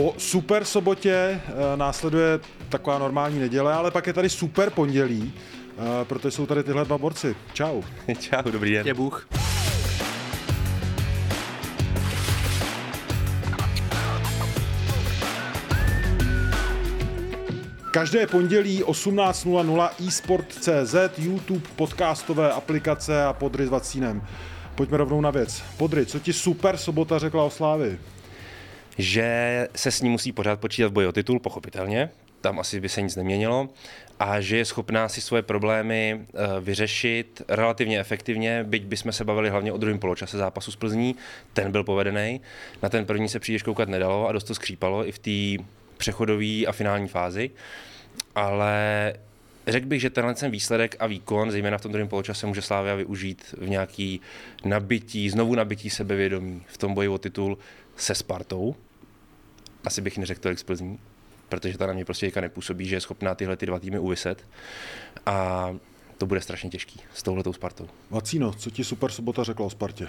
Po super sobotě eh, následuje taková normální neděle, ale pak je tady super pondělí, eh, protože jsou tady tyhle dva borci. Čau. Čau, dobrý den. Je Bůh. Každé pondělí 18.00 eSport.cz, YouTube, podcastové aplikace a Podry s Vacínem. Pojďme rovnou na věc. Podry, co ti super sobota řekla o Slávy? Že se s ní musí pořád počítat v boji o titul, pochopitelně, tam asi by se nic neměnilo, a že je schopná si svoje problémy eh, vyřešit relativně efektivně, byť bychom se bavili hlavně o druhém poločase zápasu s Plzní, ten byl povedený. Na ten první se příliš koukat nedalo a dost to skřípalo i v té přechodové a finální fázi, ale řekl bych, že tenhle ten výsledek a výkon, zejména v tom druhém poločase, může Slávia využít v nějaký nabití, znovu nabití sebevědomí v tom boji o titul se Spartou. Asi bych neřekl tolik z Plzní, protože ta na mě prostě nepůsobí, že je schopná tyhle ty dva týmy uvyset. A to bude strašně těžký s touhletou Spartou. Vacíno, co ti super sobota řekla o Spartě?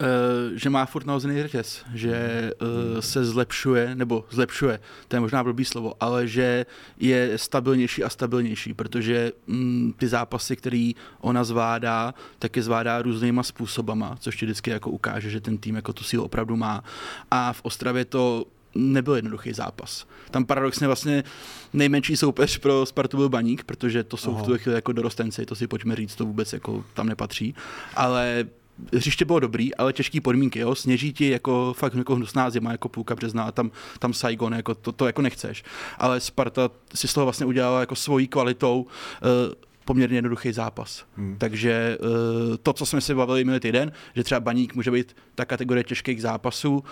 Uh, že má furt nahozený řetěz, že uh, se zlepšuje, nebo zlepšuje, to je možná blbý slovo, ale že je stabilnější a stabilnější, protože mm, ty zápasy, který ona zvládá, tak je zvládá různýma způsobama, což ti vždycky jako ukáže, že ten tým jako tu sílu opravdu má. A v Ostravě to nebyl jednoduchý zápas. Tam paradoxně vlastně nejmenší soupeř pro Spartu byl Baník, protože to jsou Aha. v tu chvíli jako dorostenci, to si pojďme říct, to vůbec jako tam nepatří. Ale hřiště bylo dobrý, ale těžké podmínky, jo, sněží ti jako fakt jako hnusná zima, jako půlka března a tam, tam Saigon, jako to, to jako nechceš. Ale Sparta si z toho vlastně udělala jako svojí kvalitou uh, poměrně jednoduchý zápas. Hmm. Takže uh, to, co jsme si bavili minulý týden, že třeba Baník může být ta kategorie těžkých zápasů, uh,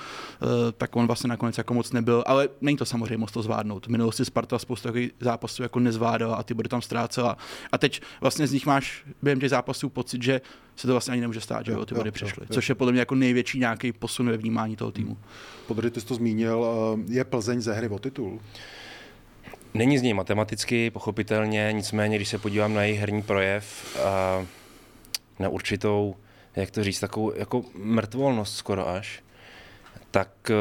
tak on vlastně nakonec jako moc nebyl, ale není to samozřejmě moc to zvládnout. V minulosti Sparta spoustu takových zápasů jako nezvládala a ty bude tam ztrácela. A teď vlastně z nich máš během těch zápasů pocit, že se to vlastně ani nemůže stát, že jo, ty body přišly. Což je podle mě jako největší nějaký posun ve vnímání toho týmu. Podry, ty jsi to zmínil, je Plzeň ze hry o titul? Není z něj matematicky, pochopitelně, nicméně, když se podívám na její herní projev, a na určitou, jak to říct, takovou jako mrtvolnost skoro až, tak e,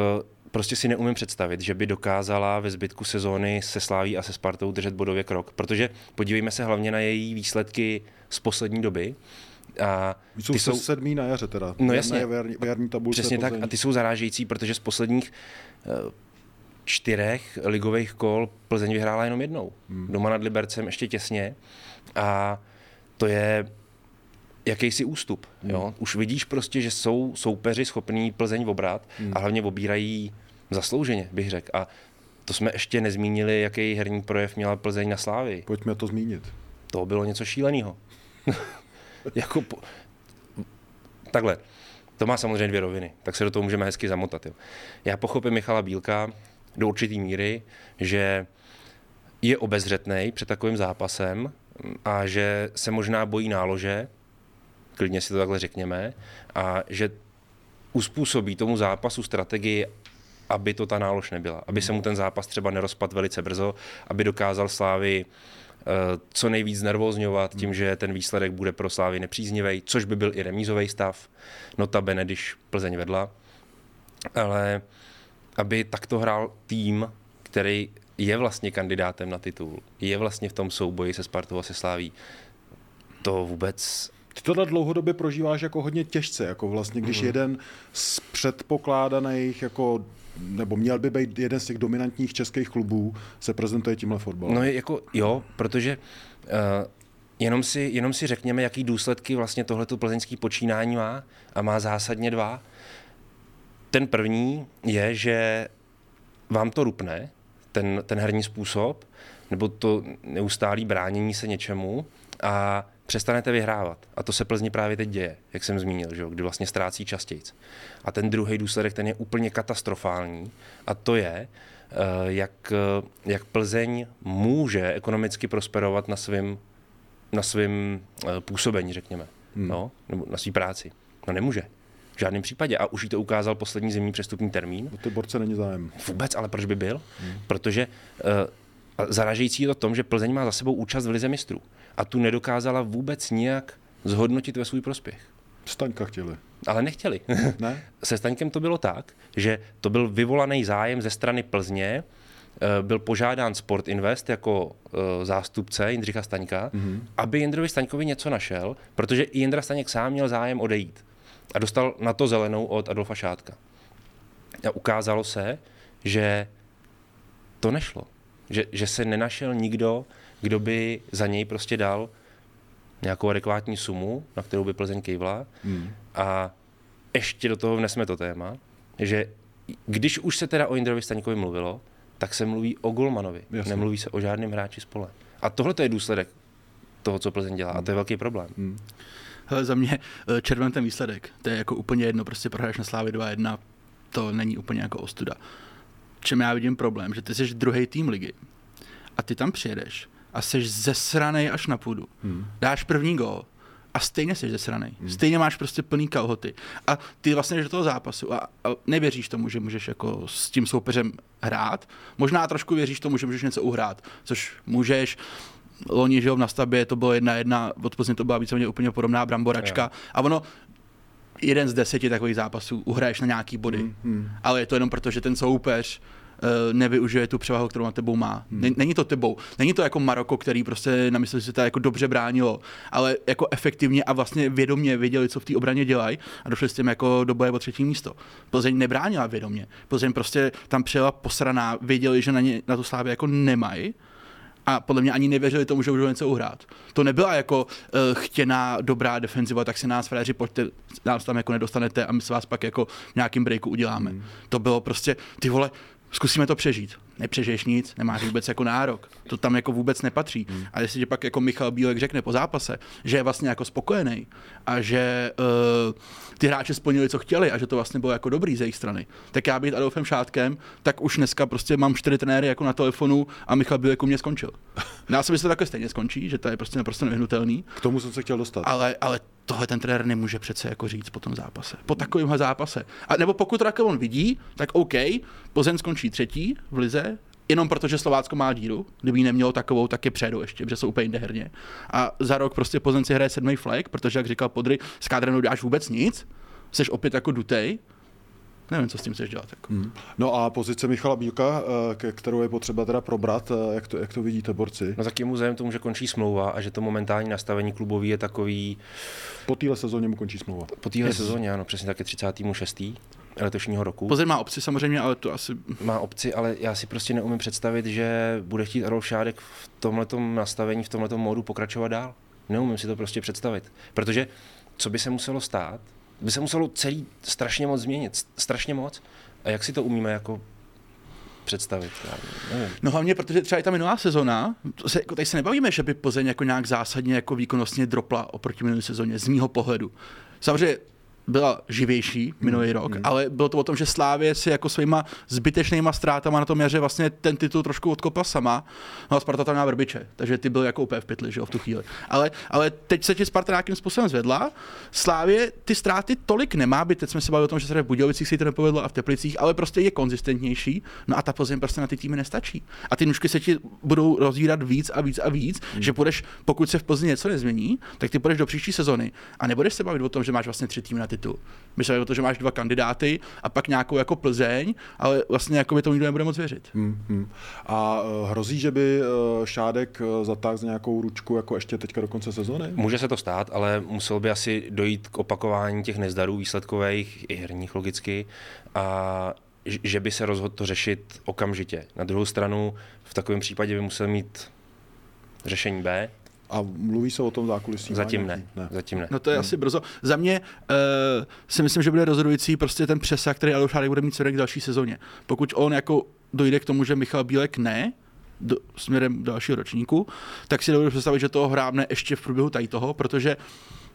prostě si neumím představit, že by dokázala ve zbytku sezóny se Sláví a se Spartou držet bodově krok, protože podívejme se hlavně na její výsledky z poslední doby. A ty jsou, jsou sedmý na jaře teda. No jasně. V jarní, v jarní tabulce Přesně tak. A ty jsou zarážející, protože z posledních e, čtyřech ligových kol Plzeň vyhrála jenom jednou. Hmm. Doma nad Libercem ještě těsně. A to je jakýsi ústup. Hmm. Jo? Už vidíš prostě, že jsou soupeři schopní Plzeň obrat hmm. a hlavně obírají zaslouženě, bych řekl. A to jsme ještě nezmínili, jaký herní projev měla Plzeň na Slávy. Pojďme to zmínit. To bylo něco šíleného. jako po... Takhle, to má samozřejmě dvě roviny, tak se do toho můžeme hezky zamotat. Jo. Já pochopím Michala Bílka, do určité míry, že je obezřetný před takovým zápasem a že se možná bojí nálože, klidně si to takhle řekněme, a že uspůsobí tomu zápasu strategii, aby to ta nálož nebyla. Aby se mu ten zápas třeba nerozpad velice brzo, aby dokázal Slávy eh, co nejvíc nervózňovat tím, že ten výsledek bude pro Slávy nepříznivý, což by byl i remízový stav, notabene, když Plzeň vedla. Ale aby takto hrál tým, který je vlastně kandidátem na titul, je vlastně v tom souboji se Spartou a se Sláví. To vůbec ty tohle dlouhodobě prožíváš jako hodně těžce, jako vlastně, když mm. jeden z předpokládaných, jako, nebo měl by být jeden z těch dominantních českých klubů, se prezentuje tímhle fotbalem. No jako jo, protože uh, jenom, si, jenom si řekněme, jaký důsledky vlastně tohleto plzeňský počínání má a má zásadně dva. Ten první je, že vám to rupne, ten, ten herní způsob, nebo to neustálý bránění se něčemu a přestanete vyhrávat. A to se Plzni právě teď děje, jak jsem zmínil, že? kdy vlastně ztrácí častěji. A ten druhý důsledek, ten je úplně katastrofální a to je, jak, eh, jak Plzeň může ekonomicky prosperovat na svém na svým eh, působení, řekněme, hmm. no, nebo na své práci. No nemůže. V žádném případě. A už jí to ukázal poslední zimní přestupní termín. O ty borce není zájem. Vůbec, ale proč by byl? Hmm. Protože uh, zaražející je to tom, že Plzeň má za sebou účast v Lize mistrů. A tu nedokázala vůbec nijak zhodnotit ve svůj prospěch. Staňka chtěli. Ale nechtěli. Ne? Se Staňkem to bylo tak, že to byl vyvolaný zájem ze strany Plzně, eh, byl požádán Sport Invest jako eh, zástupce Jindřicha Staňka, mm-hmm. aby Jindrovi Staňkovi něco našel, protože i Jindra Staněk sám měl zájem odejít. A dostal na to zelenou od Adolfa Šátka. A ukázalo se, že to nešlo. Že, že se nenašel nikdo, kdo by za něj prostě dal nějakou adekvátní sumu, na kterou by Plzeň kejvla. Hmm. A ještě do toho vnesme to téma, že když už se teda o Jindrovi Staňkovi mluvilo, tak se mluví o Golmanovi. Jasně. Nemluví se o žádném hráči spole. A tohle je důsledek toho, co Plzeň dělá. Hmm. A to je velký problém. Hmm. Hele, za mě eh, červen ten výsledek. To je jako úplně jedno, prostě prohraješ na Slávy 2-1, to není úplně jako ostuda. Čem já vidím problém, že ty jsi druhý tým ligy a ty tam přijedeš a jsi zesranej až na půdu. Hmm. Dáš první gol a stejně jsi zesranej. Hmm. Stejně máš prostě plný kalhoty. A ty vlastně jdeš do toho zápasu a, a nevěříš tomu, že můžeš jako s tím soupeřem hrát. Možná trošku věříš tomu, že můžeš něco uhrát, což můžeš. Loni, že jo, v nastavbě to bylo jedna jedna, od Plzně to byla víceméně úplně podobná bramboračka. Yeah. A ono, jeden z deseti takových zápasů uhraješ na nějaký body. Hmm, hmm. Ale je to jenom proto, že ten soupeř Eh, nevyužije tu převahu, kterou na tebou má. Hmm. Není to tebou. Není to jako Maroko, který prostě na mysli si to jako dobře bránilo, ale jako efektivně a vlastně vědomě věděli, co v té obraně dělají a došli s tím jako do boje o třetí místo. Plzeň nebránila vědomě. Plzeň prostě tam přijela posraná, věděli, že na, ně, na tu slávě jako nemají a podle mě ani nevěřili tomu, že můžou něco uhrát. To nebyla jako uh, chtěná dobrá defenziva, tak si nás fréři pojďte, nás tam jako nedostanete a my se vás pak jako v nějakým breaku uděláme. Hmm. To bylo prostě, ty vole, zkusíme to přežít. Nepřežiješ nic, nemáš vůbec jako nárok. To tam jako vůbec nepatří. Hmm. A jestli pak jako Michal Bílek řekne po zápase, že je vlastně jako spokojený a že uh, ty hráči splnili, co chtěli a že to vlastně bylo jako dobrý z jejich strany, tak já být Adolfem Šátkem, tak už dneska prostě mám čtyři trenéry jako na telefonu a Michal Bílek u mě skončil. Já si myslím, že to takhle stejně skončí, že to je prostě naprosto nevyhnutelný. K tomu jsem se chtěl dostat. Ale, ale tohle ten trenér nemůže přece jako říct po tom zápase. Po takovémhle zápase. A nebo pokud to takhle on vidí, tak OK, Plzeň skončí třetí v lize, jenom protože Slovácko má díru. Kdyby ji nemělo takovou, tak je předu ještě, protože jsou úplně jinde herně. A za rok prostě Plzeň si hraje sedmý flag, protože, jak říkal Podry, s kádrem dáš vůbec nic, jsi opět jako dutej, nevím, co s tím chceš dělat. Jako. Hmm. No a pozice Michala Bílka, eh, kterou je potřeba teda probrat, eh, jak to, jak to vidíte, borci? No tak je mu zájem tomu, že končí smlouva a že to momentální nastavení klubový je takový... Po téhle sezóně mu končí smlouva. Po téhle sezóně, ano, přesně tak je 36 letošního roku. Plzeň má obci samozřejmě, ale to asi... Má obci, ale já si prostě neumím představit, že bude chtít Adolf Šádek v tomhle nastavení, v tomhle módu pokračovat dál. Neumím si to prostě představit. Protože co by se muselo stát, by se muselo celý strašně moc změnit. Strašně moc. A jak si to umíme jako představit. Já nevím. No hlavně, protože třeba i ta minulá sezona, se, jako tady se nebavíme, že by Plzeň jako nějak zásadně jako výkonnostně dropla oproti minulé sezóně, z mýho pohledu. Samozřejmě byla živější minulý hmm, rok, hmm. ale bylo to o tom, že Slávě si jako svýma zbytečnýma ztrátama na tom jaře vlastně ten titul trošku odkopla sama. No a Sparta tam má vrbiče, takže ty byl jako úplně v pytli, že jo, v tu chvíli. Ale, ale teď se ti Sparta nějakým způsobem zvedla. Slávě ty ztráty tolik nemá, by teď jsme se bavili o tom, že se v Budějovicích si to nepovedlo a v Teplicích, ale prostě je konzistentnější. No a ta Plzeň prostě na ty týmy nestačí. A ty nůžky se ti budou rozvírat víc a víc a víc, hmm. že budeš, pokud se v Plzni něco nezmění, tak ty půjdeš do příští sezony a nebudeš se bavit o tom, že máš vlastně tři týmy na titul. My se o to, že máš dva kandidáty a pak nějakou jako Plzeň, ale vlastně jako by to nikdo nebude moc věřit. Hmm, hmm. A uh, hrozí, že by uh, Šádek uh, zatáhl z nějakou ručku jako ještě teďka do konce sezóny? Může se to stát, ale musel by asi dojít k opakování těch nezdarů výsledkových i herních logicky a že by se rozhodl to řešit okamžitě. Na druhou stranu v takovém případě by musel mít řešení B, a mluví se o tom zákulisí? Zatím ne. ne. Zatím ne. No to je hmm. asi brzo. Za mě uh, si myslím, že bude rozhodující prostě ten přesah, který Aleš bude mít směrem k další sezóně. Pokud on jako dojde k tomu, že Michal Bílek ne, do, směrem dalšího ročníku, tak si dovedu představit, že toho hrábne ještě v průběhu tady toho, protože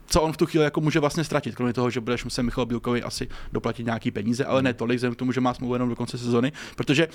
co on v tu chvíli jako může vlastně ztratit, kromě toho, že budeš muset Michal Bílkovi asi doplatit nějaký peníze, ale ne tolik, vzhledem k tomu, že má smlouvu jenom do konce sezony, protože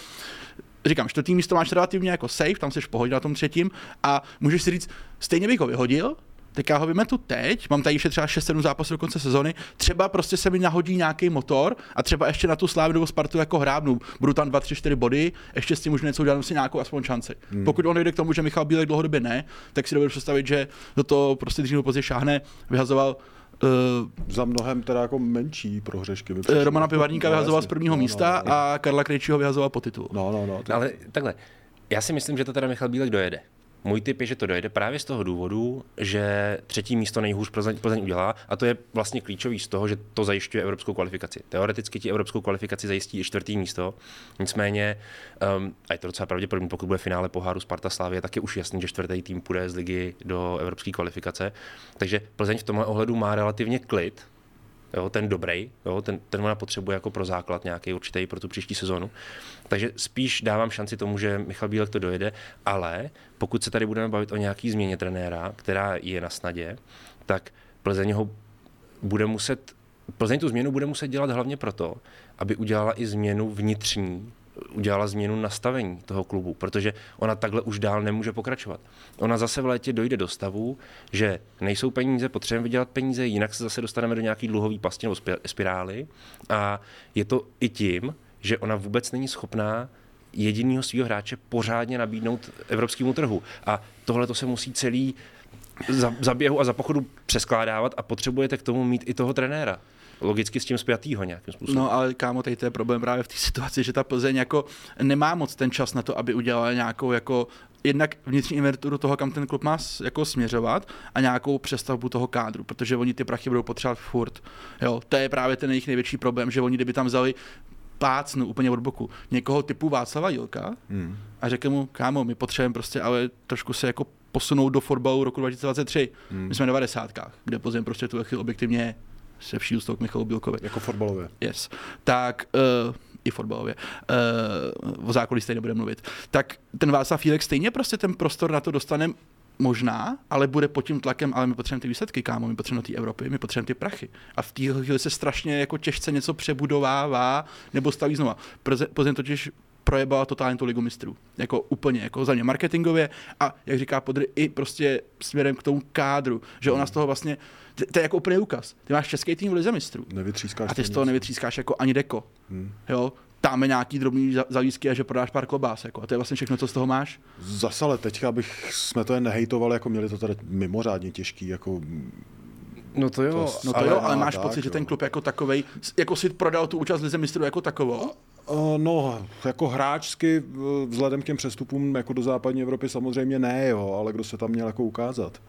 říkám, čtvrtý místo máš relativně jako safe, tam jsi v pohodě na tom třetím a můžeš si říct, stejně bych ho vyhodil, tak já ho vymetu teď, mám tady ještě třeba 6-7 zápasů do konce sezony, třeba prostě se mi nahodí nějaký motor a třeba ještě na tu Slávu nebo Spartu jako hrábnu, budu tam 2-3-4 body, ještě s tím můžu něco udělat, si nějakou aspoň šanci. Hmm. Pokud on jde k tomu, že Michal Bílek dlouhodobě ne, tak si dovedu představit, že do toho prostě dřív nebo později šáhne, vyhazoval Uh, za mnohem teda jako menší prohřešky. Romana Pivarníka no, vyhazoval z prvního no, místa no, no, a Karla Krejčího vyhazoval po titulu. No, no, no. To... Ale takhle, já si myslím, že to teda Michal Bílek dojede. Můj tip je, že to dojde právě z toho důvodu, že třetí místo nejhůř Plzeň, Plzeň udělá a to je vlastně klíčový z toho, že to zajišťuje evropskou kvalifikaci. Teoreticky ti evropskou kvalifikaci zajistí i čtvrtý místo, nicméně, um, a je to docela pravděpodobné, pokud bude finále poháru Sparta Slávě, tak je už jasný, že čtvrtý tým půjde z ligy do evropské kvalifikace. Takže Plzeň v tomhle ohledu má relativně klid, jo, ten dobrý, jo, ten, ten ona potřebuje jako pro základ nějaký určitý pro tu příští sezonu. Takže spíš dávám šanci tomu, že Michal Bílek to dojede, ale pokud se tady budeme bavit o nějaký změně trenéra, která je na snadě, tak Plzeň ho bude muset, Plzeň tu změnu bude muset dělat hlavně proto, aby udělala i změnu vnitřní udělala změnu nastavení toho klubu, protože ona takhle už dál nemůže pokračovat. Ona zase v létě dojde do stavu, že nejsou peníze, potřebujeme vydělat peníze, jinak se zase dostaneme do nějaký dluhový pasti nebo spirály a je to i tím, že ona vůbec není schopná jediného svého hráče pořádně nabídnout evropskému trhu. A tohle to se musí celý za, za běhu a za pochodu přeskládávat a potřebujete k tomu mít i toho trenéra logicky s tím spjatýho nějakým způsobem. No ale kámo, tady to je problém právě v té situaci, že ta Plzeň jako nemá moc ten čas na to, aby udělala nějakou jako jednak vnitřní inventuru toho, kam ten klub má jako směřovat a nějakou přestavbu toho kádru, protože oni ty prachy budou potřebovat furt. Jo, to je právě ten jejich největší problém, že oni kdyby tam vzali plácnu úplně od boku někoho typu Václava Jilka hmm. a řekl mu, kámo, my potřebujeme prostě ale trošku se jako posunout do fotbalu roku 2023. Hmm. My jsme v 90. kde Plzeň prostě tu chvíli objektivně je se vší ústou k Michalu Bílkovi. Jako fotbalově. Yes. Tak uh, i fotbalově, uh, o zákolí stejně bude mluvit, tak ten Václav Fílek stejně prostě ten prostor na to dostane možná, ale bude pod tím tlakem, ale my potřebujeme ty výsledky, kámo, my potřebujeme ty Evropy, my potřebujeme ty prachy. A v té chvíli se strašně jako těžce něco přebudovává nebo staví znova. Plzeň totiž projebala totálně tu ligu mistrů. Jako úplně, jako za ně marketingově a jak říká Podry, i prostě směrem k tomu kádru, že ona z toho vlastně, to je jako úplně úkaz. Ty máš český tým v lize mistrů. Nevytřískáš a ty z toho nevytřískáš jako ani deko. Hmm. Jo, je nějaký drobný zavísky a že prodáš pár klobás. Jako. A to je vlastně všechno, co z toho máš? Zase ale teďka bych jsme to jen nehejtovali, jako měli to tady mimořádně těžký, jako No to jo, to, no to ale, jo, ale máš tak, pocit, jo. že ten klub jako takovej, jako si prodal tu účast Lize mistrů jako takovou? No, jako hráčsky vzhledem k těm přestupům jako do západní Evropy samozřejmě ne, jo, ale kdo se tam měl jako ukázat?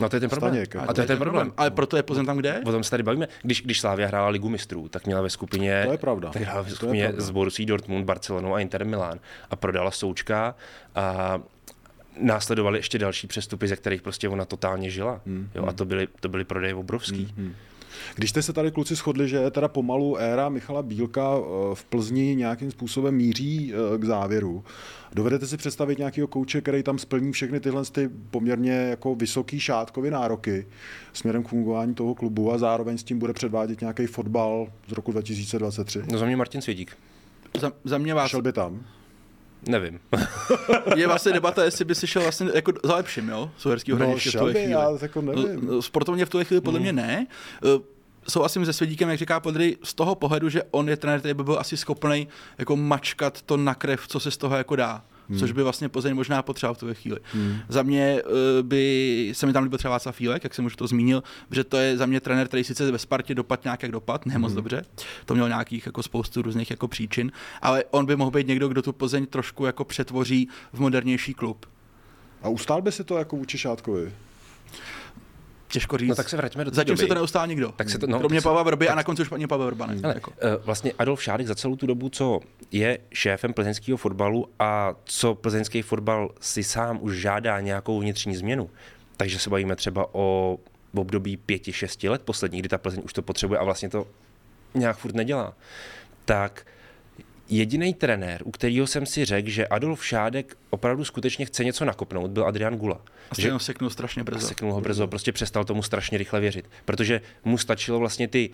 No to je ten problém. Staněk, a to je ten problém. Ale proto je Plzeň tam, kde? O tom se tady bavíme. Když, když Slávia hrála Ligu mistrů, tak měla ve skupině, to je pravda. Tak hrála ve skupině s Borussí Dortmund, Barcelonou a Inter Milan a prodala Součka a následovaly ještě další přestupy, ze kterých prostě ona totálně žila. Hmm. Jo, a to byly, to byly prodeje obrovský. Hmm. Když jste se tady kluci shodli, že teda pomalu éra Michala Bílka eh, v Plzni nějakým způsobem míří eh, k závěru, dovedete si představit nějakého kouče, který tam splní všechny tyhle ty poměrně jako vysoký šátkový nároky směrem k fungování toho klubu a zároveň s tím bude předvádět nějaký fotbal z roku 2023? No za mě Martin Svědík. Za, za mě vás... Šel by tam? Nevím. je vlastně debata, jestli by si šel vlastně jako za lepším, jo? Souherskýho no, v tuhle chvíli. Já jako nevím. No, sportovně v tuhle chvíli podle hmm. mě ne. Uh, souhlasím se Svědíkem, jak říká Podry, z toho pohledu, že on je trenér, který by byl asi schopný jako mačkat to na krev, co se z toho jako dá. Hmm. Což by vlastně Plzeň možná potřeboval v tuhle chvíli. Hmm. Za mě uh, by se mi tam líbil třeba Václav Fílek, jak jsem už to zmínil, že to je za mě trenér, který sice ve Spartě dopad nějak jak dopad, ne moc hmm. dobře. To měl nějakých jako spoustu různých jako příčin, ale on by mohl být někdo, kdo tu Plzeň trošku jako přetvoří v modernější klub. A ustál by se to jako vůči Šátkovi? Těžko říct. No tak se vraťme do Zatím doby. se to neustál nikdo. Tak se to, no, Kromě Pavla Vrby tak... a na konci už ani Pavel Vrba. Ne, jako. uh, vlastně Adolf Šádek za celou tu dobu, co je šéfem plzeňského fotbalu a co plzeňský fotbal si sám už žádá nějakou vnitřní změnu, takže se bavíme třeba o v období pěti, šesti let poslední, kdy ta Plzeň už to potřebuje a vlastně to nějak furt nedělá, tak Jediný trenér, u kterého jsem si řekl, že Adolf Šádek opravdu skutečně chce něco nakopnout, byl Adrian Gula. A že ho seknul strašně brzo. Seknul ho brzo, prostě přestal tomu strašně rychle věřit. Protože mu stačilo vlastně ty,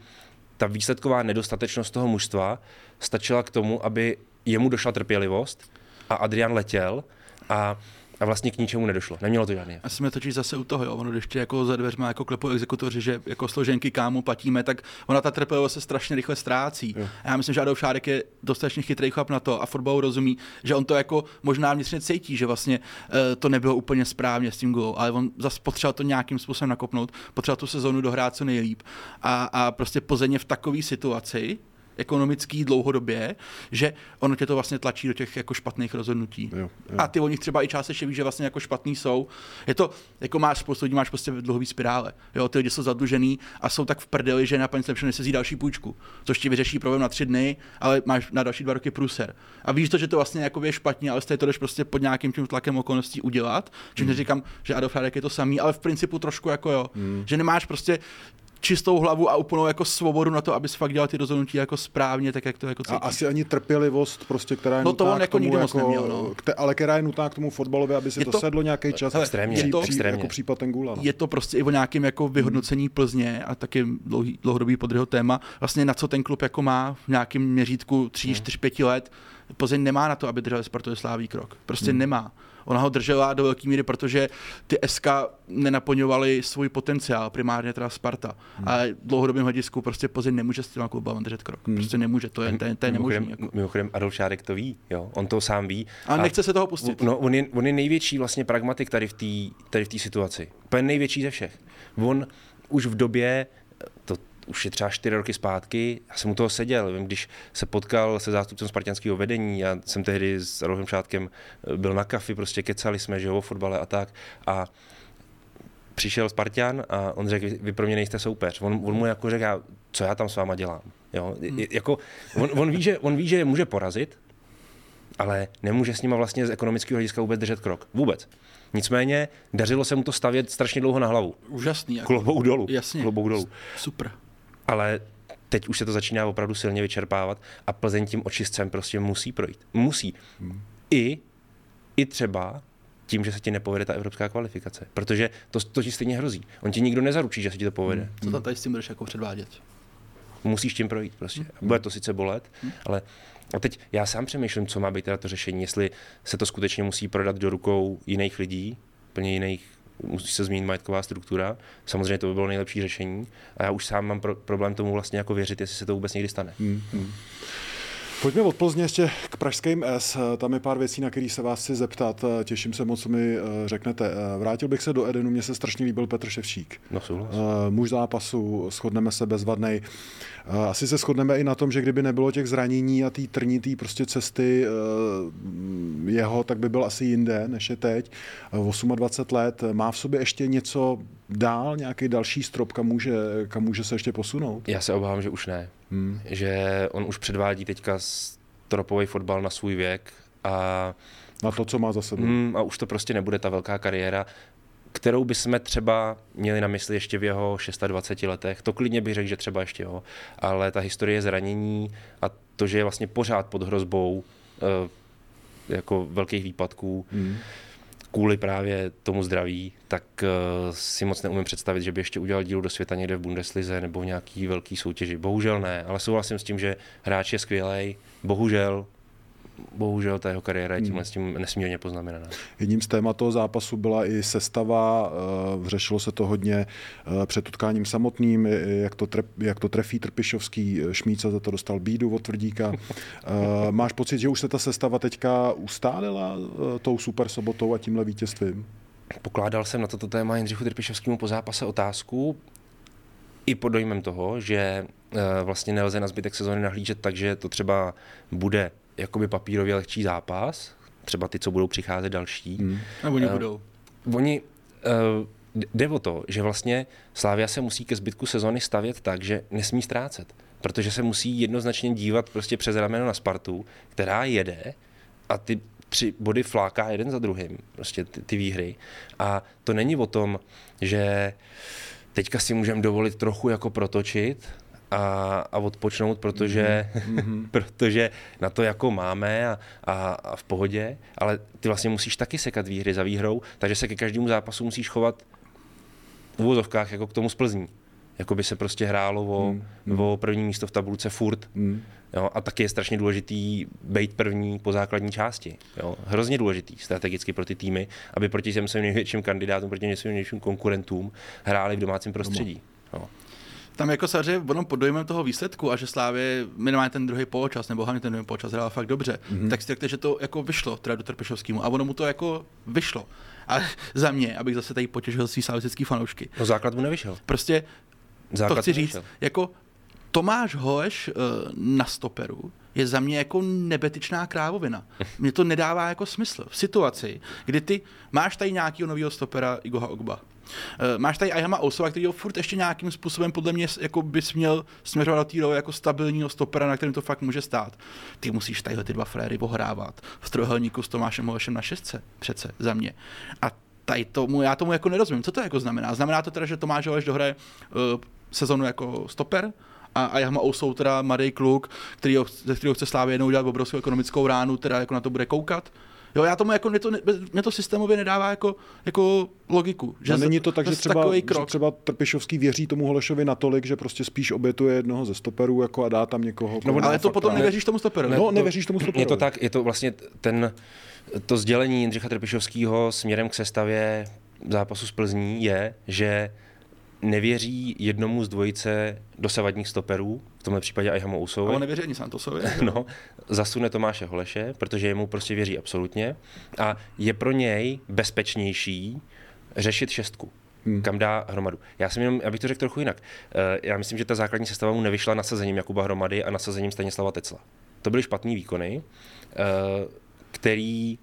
ta výsledková nedostatečnost toho mužstva, stačila k tomu, aby jemu došla trpělivost a Adrian letěl a a vlastně k ničemu nedošlo. Nemělo to žádný. A jsme totiž zase u toho, jo. Ono, když tě jako za dveřma jako klepou exekutoři, že jako složenky kámu platíme, tak ona ta trpělivost se strašně rychle ztrácí. Jo. A já myslím, že Adolf Šárek je dostatečně chytrý chlap na to a fotbalu rozumí, že on to jako možná vnitřně cítí, že vlastně uh, to nebylo úplně správně s tím golou, ale on zase potřeboval to nějakým způsobem nakopnout, potřeboval tu sezonu dohrát co nejlíp. A, a prostě Plzeň v takové situaci, ekonomický dlouhodobě, že ono tě to vlastně tlačí do těch jako špatných rozhodnutí. Jo, jo. A ty o nich třeba i částečně víš, že vlastně jako špatný jsou. Je to, jako máš spoustu lidí, máš prostě dlouhový spirále. Jo, ty lidi jsou zadlužený a jsou tak v prdeli, že nakonec lepší než další půjčku. Což ti vyřeší problém na tři dny, ale máš na další dva roky průser. A víš to, že to vlastně jako je špatně, ale stejně to jdeš prostě pod nějakým tím tlakem okolností udělat. Čím hmm. neříkám, že Adolf Radek je to samý, ale v principu trošku jako jo. Hmm. Že nemáš prostě čistou hlavu a úplnou jako svobodu na to, abys fakt dělal ty rozhodnutí jako správně, tak jak to jako cítíš. A asi ani trpělivost, prostě, která je no to on jako tomu, nikdy jako, neměl, no. Kte, ale která je nutná k tomu fotbalově, aby si je to, to sedlo nějaký čas. Extrémně, je to, extrémně. Jako případ ten Gula, no. Je to prostě i o nějakém jako vyhodnocení Plzně a taky dlouhý, dlouhodobý podryho téma, vlastně na co ten klub jako má v nějakém měřítku 3, 4, 5 let. Plzeň nemá na to, aby držel sportově slávý krok. Prostě hmm. nemá. Ona ho držela do velké míry, protože ty SK nenaplňovaly svůj potenciál, primárně teda Sparta. Hmm. A dlouhodobým hledisku prostě Plzeň nemůže s těma klubama držet krok. Hmm. Prostě nemůže, to je, to je, to je nemožný. Jako. Mimochodem Adolf Šárek to ví, jo? on to sám ví. A, a nechce se toho pustit. No, on je, on je největší vlastně pragmatik tady v té tady v situaci. Úplně největší ze všech. On už v době, to už je třeba čtyři roky zpátky, já jsem u toho seděl, vím, když se potkal se zástupcem spartianského vedení, já jsem tehdy s Rohem Šátkem eh, byl na kafi, prostě kecali jsme, že jo, o fotbale a tak a přišel Spartan a on řekl, vy pro mě nejste soupeř. On, on mu jako řekl, co já tam s váma dělám. Jo? Hmm. Jako, on, on, ví, že, on ví, že je může porazit, ale nemůže s nima vlastně z ekonomického hlediska vůbec držet krok. Vůbec. Nicméně dařilo se mu to stavět strašně dlouho na hlavu. Úžasný. Jako. Klobouk dolů. Jasně. Klobouk dolů. Super ale teď už se to začíná opravdu silně vyčerpávat a Plzeň tím očistcem prostě musí projít. Musí. Hmm. I, I třeba tím, že se ti nepovede ta evropská kvalifikace. Protože to, to ti stejně hrozí. On ti nikdo nezaručí, že se ti to povede. Hmm. Co tam tady s tím budeš jako předvádět? Musíš tím projít prostě. Hmm. Bude to sice bolet, hmm. ale a teď já sám přemýšlím, co má být teda to řešení, jestli se to skutečně musí prodat do rukou jiných lidí, plně jiných musí se změnit majetková struktura. Samozřejmě to by bylo nejlepší řešení. A já už sám mám pro, problém tomu vlastně jako věřit, jestli se to vůbec někdy stane. Hmm. Pojďme od Plzně ještě k pražským S. Tam je pár věcí, na které se vás chci zeptat. Těším se moc, co mi eh, řeknete. Eh, vrátil bych se do Edenu, mně se strašně líbil Petr Ševčík. No souhlas. Eh, muž zápasu, shodneme se bezvadnej. Asi se shodneme i na tom, že kdyby nebylo těch zranění a té trnitý prostě cesty jeho, tak by byl asi jinde, než je teď. 28 let. Má v sobě ještě něco dál, nějaký další strop, kam může, kam může se ještě posunout? Já se obávám, že už ne. Hmm. Že on už předvádí teďka stropový fotbal na svůj věk a na to, co má za sebou. Hmm, a už to prostě nebude ta velká kariéra, kterou bychom třeba měli na mysli ještě v jeho 26 letech. To klidně bych řekl, že třeba ještě jo. Ale ta historie zranění a to, že je vlastně pořád pod hrozbou e, jako velkých výpadků, hmm kvůli právě tomu zdraví, tak uh, si moc neumím představit, že by ještě udělal dílu do světa někde v Bundeslize nebo v nějaký velký soutěži. Bohužel ne, ale souhlasím s tím, že hráč je skvělý. Bohužel bohužel ta jeho kariéra je hmm. tímhle s tím nesmírně poznamenaná. Jedním z témat toho zápasu byla i sestava, eh, řešilo se to hodně eh, před utkáním samotným, jak to, trep, jak to trefí Trpišovský, eh, Šmíca za to dostal bídu od Tvrdíka. Máš pocit, že už se ta sestava teďka ustálila tou super sobotou a tímhle vítězstvím? Pokládal jsem na toto téma Jindřichu Trpišovskému po zápase otázku, i pod dojmem toho, že vlastně nelze na zbytek sezóny nahlížet tak, že to třeba bude jakoby papírově lehčí zápas, třeba ty, co budou přicházet další. Hmm. A oni uh, budou. Oni, uh, jde o to, že vlastně Slávia se musí ke zbytku sezony stavět tak, že nesmí ztrácet. Protože se musí jednoznačně dívat prostě přes rameno na Spartu, která jede a ty tři body fláká jeden za druhým, prostě ty, ty výhry. A to není o tom, že teďka si můžeme dovolit trochu jako protočit a, a odpočnout, protože, mm-hmm. protože na to jako máme a, a, a v pohodě, ale ty vlastně musíš taky sekat výhry za výhrou, takže se ke každému zápasu musíš chovat v úvozovkách jako k tomu splzní. jako by se prostě hrálo o, Hmm, hmm. o první místo v tabulce furt. Hmm. Jo, a taky je strašně důležitý být první po základní části. Jo. Hrozně důležitý strategicky pro ty týmy, aby proti těm svým největším kandidátům, proti těm svým největším konkurentům hráli v domácím prostředí. Jo. Tam jako samozřejmě ono pod dojmem toho výsledku a že Slávě minimálně ten druhý poločas, nebo hlavně ten druhý poločas hrála fakt dobře, mm-hmm. tak si řekněte, že to jako vyšlo teda do Trpešovskému a ono mu to jako vyšlo. A za mě, abych zase tady potěšil svý slavistický fanoušky. No základ mu nevyšel. Prostě Základ to chci říct, nevyšel. jako Tomáš Holeš uh, na stoperu je za mě jako nebetyčná krávovina. Mně to nedává jako smysl. V situaci, kdy ty máš tady nějakého nového stopera Igoha Ogba, máš tady Ayhama Osova, který ho furt ještě nějakým způsobem podle mě jako bys měl směřovat do role jako stabilního stopera, na kterém to fakt může stát. Ty musíš tadyhle ty dva fréry ohrávat v trojuhelníku s Tomášem Holešem na šestce, přece za mě. A tady tomu, já tomu jako nerozumím. Co to jako znamená? Znamená to teda, že Tomáš Holeš dohraje uh, sezonu jako stoper? a, a Jahma Ousou, teda mladý kluk, který ze kterého chce Slávě jednou udělat obrovskou ekonomickou ránu, teda jako na to bude koukat. Jo, já tomu jako, mě to, ne- mě to systémově nedává jako, jako logiku. Že není to tak, že třeba, takový že krok. třeba Trpišovský věří tomu Holešovi natolik, že prostě spíš obětuje jednoho ze stoperů jako a dá tam někoho. koho má ale to potom nevěříš tomu stoperovi. No, nevěříš tomu stoperovi. Je to tak, je to vlastně ten, to sdělení Jindřicha Trpišovského směrem k sestavě zápasu z Plzní je, že nevěří jednomu z dvojice dosavadních stoperů, v tomhle případě Ayhamu A Ousovi. on nevěří ani Santosovi. No, zasune Tomáše Holeše, protože jemu prostě věří absolutně a je pro něj bezpečnější řešit šestku. Hmm. kam dá hromadu. Já jsem jenom, abych to řekl trochu jinak. Eh, Já myslím, že ta základní sestava mu nevyšla nasazením Jakuba Hromady a nasazením Stanislava Tecla. To byly špatný výkony, eh, který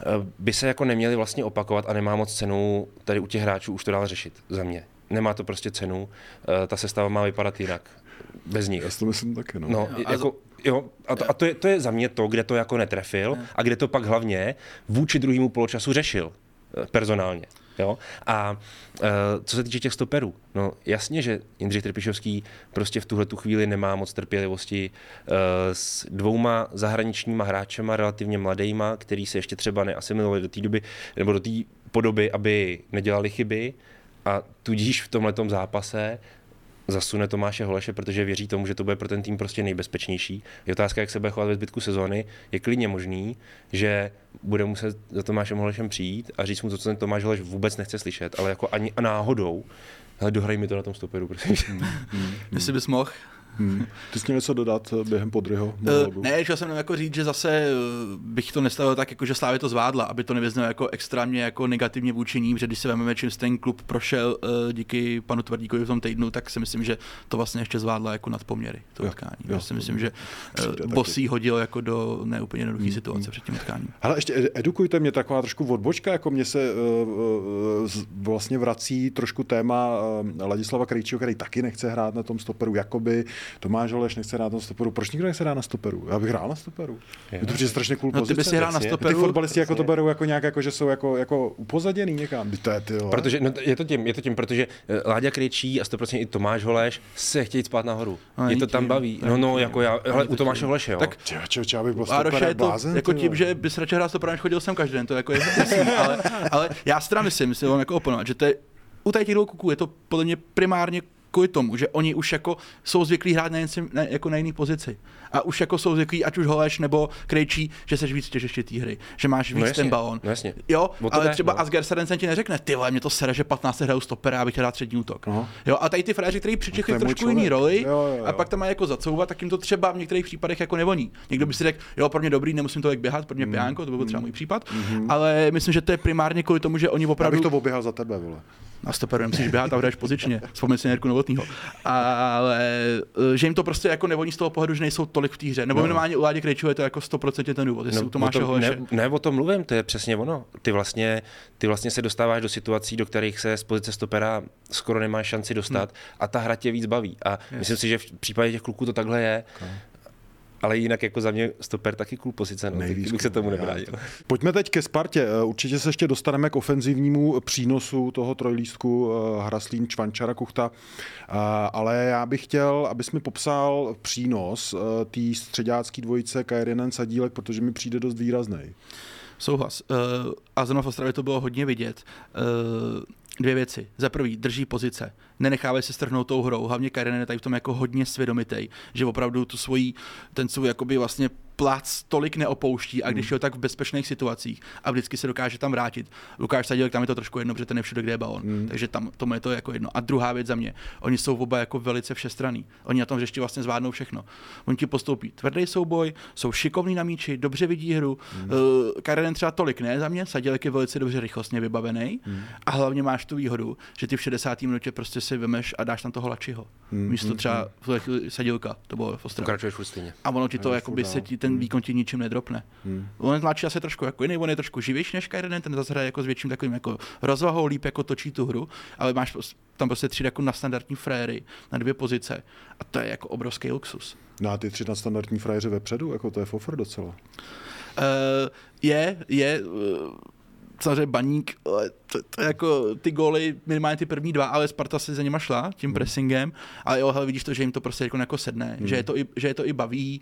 eh, by se jako neměli vlastně opakovat a nemá moc cenu tady u těch hráčů už to dál řešit za mě. Nemá to prostě cenu, Eh, ta sestava má vypadat jinak bez nich. Já si to myslím taky, no. No, a jako, jo, a, to, a to, je, to je za mě to, kde to jako netrefil a kde to pak hlavně vůči druhému poločasu řešil eh, personálně. Jo? A uh, co se týče těch stoperů, no jasně, že Jindřich Trpišovský prostě v tuhle tu chvíli nemá moc trpělivosti uh, s dvouma zahraničníma hráčema, relativně mladejma, který se ještě třeba neasimilovali do té doby, nebo do té podoby, aby nedělali chyby a tudíž v tomhletom zápase zasune Tomáše Holeše, protože věří tomu, že to bude pro ten tým prostě nejbezpečnější. Je otázka, jak se bude chovat ve zbytku sezóny. Je klidně možný, že bude muset za Tomášem Holešem přijít a říct mu to, co ten Tomáš Holeš vůbec nechce slyšet, ale jako ani a náhodou, ale dohraj mi to na tom stoperu, prosím. Jestli bys mohl. Hmm. Ty jsi měl něco dodat eh, během podryho Uh, ne, chtěl jsem jenom jako říct, že zase uh, bych to nestavil tak, jako že Slávě to zvládla, aby to nevyznalo jako extrémně jako negativně vůči ní, protože když se vezmeme, čím ten klub prošel uh, díky panu Tvrdíkovi v tom týdnu, tak si myslím, že to vlastně ještě zvládla jako nad poměry to Jo, utkání. jo. Já si myslím, že uh. Bosí hodilo jako do neúplně jednoduché Hmm, situace před tím utkáním. Ale ještě ed- edukujte mě taková trošku odbočka, jako mě se uh, uh, z- vlastně vrací trošku téma uh, Ladislava Krejčího, který taky nechce hrát na tom stoperu, jakoby Tomáš Holeš nechce hrát na stoperu. Proč nikdo nechce hrát na stoperu? Já bych hrál na stoperu. Je to přijde strašně cool No ty pozice. bys si hrál na jasně. Ty stoperu. fotbalisti jako to berou jako nějak, jako, že jsou jako, jako upozaděný někam. Ty To je, ty. Protože, no, je, to tím, je to tím, protože eh, Láďa Krejčí a 100% i Tomáš Holeš se chtějí spát nahoru. No, je to tam tím. baví. No, no, tím. jako já, hele, u to Tomáše. Holeše, jo. Tak Če, če, če, já bych byl A Roša stoper je to blázen, jako ty tím, že bys radši hrál stopera, než chodil jsem každý den, to jako je jasný, ale, ale, já si teda myslím, myslím vám jako oponovat, že to je, u tady těch dvou kuků je to podle mě primárně kvůli tomu, že oni už jako jsou zvyklí hrát na, jen, na, jako na jiný pozici. A už jako jsou zvyklí, ať už Holeš nebo Krejčí, že seš víc těžiště té hry, že máš víc No jasně, ten balón. no jasně. Jo, O to ale jde, třeba no. Asger Serencen ti neřekne, ty vole, mě to sere, že 15 hrajou stopera, abych chtěl dát střední útok. Aha. Jo, a tady ty frajeři, kteří No můj trošku jiný roli Jo, jo, jo. a pak tam má jako zacouvat, tak jim to třeba v některých případech jako nevoní. Někdo by si řekl, jo, pro mě dobrý, nemusím to jak běhat, pro mě pijánko, to by byl třeba můj případ, ale myslím, že to je primárně kvůli tomu, že oni Já opravdu bych to oběhal za tebe, vole. Na stoperu nemusíš běhat a hraješ pozičně, vzpomněň si Jirku Novotnýho. Ale eh, že jim to prostě jako nevoní z toho pohledu, že nejsou tolik v té hře. Nebo No. minimálně u Ládě Krejčího je to jako 100% ten důvod, jestli no, u Tomáše o tom, Holeše. ne, ne, o tom mluvím, to je přesně ono. Ty vlastně, ty vlastně se dostáváš do situací, do kterých se z pozice stopera skoro nemáš šanci dostat Hmm. a ta hra tě víc baví. A yes. myslím si, že v případě těch kluků to takhle je. Ale jinak jako za mě stoper taky cool pozice, no. Nejvíc bych se tomu nebránil. Pojďme teď ke Spartě. Eh, Určitě se ještě dostaneme k ofenzivnímu přínosu toho trojlístku eh, Hraslín, Čvančara, Kuchta, Eh, ale já bych chtěl, abys mi popsal přínos té středácké dvojice Kajerinen Sadílek, protože mi přijde dost výrazný. Souhlas. Uh, a zrovna v Ostravě to bylo hodně vidět. Uh, dvě věci. Za prvý, drží pozice. Nenechávají se strhnout tou hrou. Hlavně Karen je tady v tom jako hodně svědomitý, že opravdu tu svojí, ten svůj jakoby vlastně plac tolik neopouští a když je tak v bezpečných situacích a vždycky se dokáže tam vrátit. Lukáš Sadilek, tam je to trošku jedno, protože ten je všude, kde je balon. Mm. Takže tam tomu je to jako jedno. A druhá věc za mě, oni jsou oba jako velice všestraný. Oni na tom hřišti vlastně zvládnou všechno. Oni ti postoupí tvrdý souboj, jsou šikovní na míči, dobře vidí hru. Mm. Uh, Karen třeba tolik ne za mě, Sadilek je velice dobře rychlostně vybavený mm. a hlavně máš tu výhodu, že ty v 60. minutě prostě si vemeš a dáš tam toho lačiho. Mm. Místo třeba mm. Sadilka, to bylo v Ostravě. A ono ti to jako by se ti ten hmm. výkon ti ničím nedropne. Hmm. On tlačí asi trošku jako jiný, on je trošku živější než Kairenen, ten zase hraje jako s větším takovým jako rozvahou, líp jako točí tu hru, ale máš tam prostě tři jako na standardní fréry na dvě pozice a to je jako obrovský luxus. No a ty tři na standardní fréři vepředu, jako to je fofer docela. Uh, je, je, uh, samozřejmě baník, to, to, jako ty góly, minimálně ty první dva, ale Sparta se za něma šla tím hmm. pressingem, ale jo, hele, vidíš to, že jim to prostě jako, jako sedne, hmm. že, je to i, že je to i baví,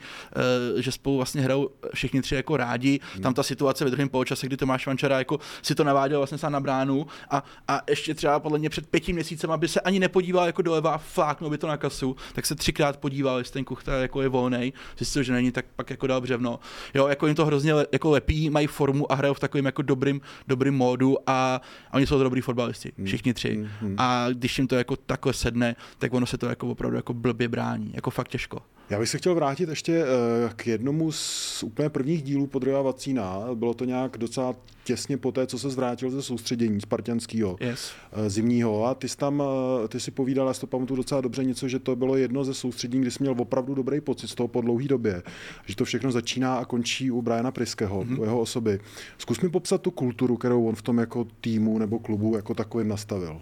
uh, že spolu vlastně hrajou všichni tři jako rádi. Hmm. Tam ta situace ve druhém poločase, kdy Tomáš Vančara jako si to naváděl vlastně sám na bránu a, a ještě třeba podle mě před pěti měsícem, aby se ani nepodíval jako doleva a fláknul by to na kasu, tak se třikrát podíval, jestli ten kuchta jako je volný, zjistil, že není, tak pak jako dal břevno. Jo, jako jim to hrozně le, jako lepí, mají formu a hrajou v takovém jako dobrým, dobrým módu a, a oni jsou dobrý fotbalisti, hmm. všichni tři. Mm, mm. A když jim to jako takhle sedne, tak ono se to jako opravdu jako blbě brání, jako fakt těžko. Já bych se chtěl vrátit ještě eh, k jednomu z úplně prvních dílů Podrojova Vacína. Bylo to nějak docela těsně po té, co se zvrátil ze soustředění spartianského yes. Eh, zimního. A ty jsi tam, eh, ty si povídal, já si to pamatuju docela dobře, něco, že to bylo jedno ze soustředění, kdy jsi měl opravdu dobrý pocit z toho po dlouhé době. Že to všechno začíná a končí u Briana Priského, mm-hmm. u jeho osoby. Zkus mi popsat tu kulturu, kterou on v tom jako týmu nebo klubu jako takovým nastavil.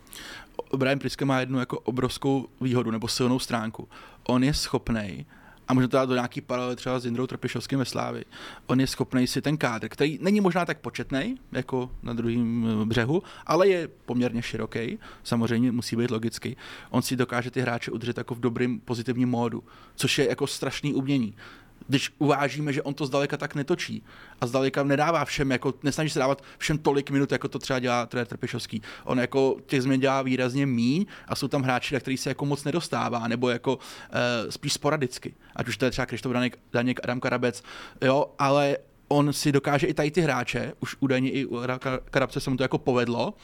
Brian Priske má jednu jako obrovskou výhodu nebo silnou stránku. On je schopný a můžeme to dát do nějaký paralely třeba s Jindrou Trpišovským ve Slávy. On je schopný si ten kádr, který není možná tak početný, jako na druhém eh, břehu, ale je poměrně široký, samozřejmě musí být logický. On si dokáže ty hráče udržet jako v dobrým pozitivním módu, což je jako strašný umění když uvážíme, že on to zdaleka tak netočí a zdaleka nedává všem, jako nesnaží se dávat všem tolik minut, jako to třeba dělá trenér Trpišovský. On jako těch změn dělá výrazně míň a jsou tam hráči, na který se jako moc nedostává, nebo jako uh, spíš sporadicky. Ať už to je třeba Krištof Daněk, Daněk, Adam Karabec, jo, ale on si dokáže i tady ty hráče, už údajně i u Karabce se mu to jako povedlo,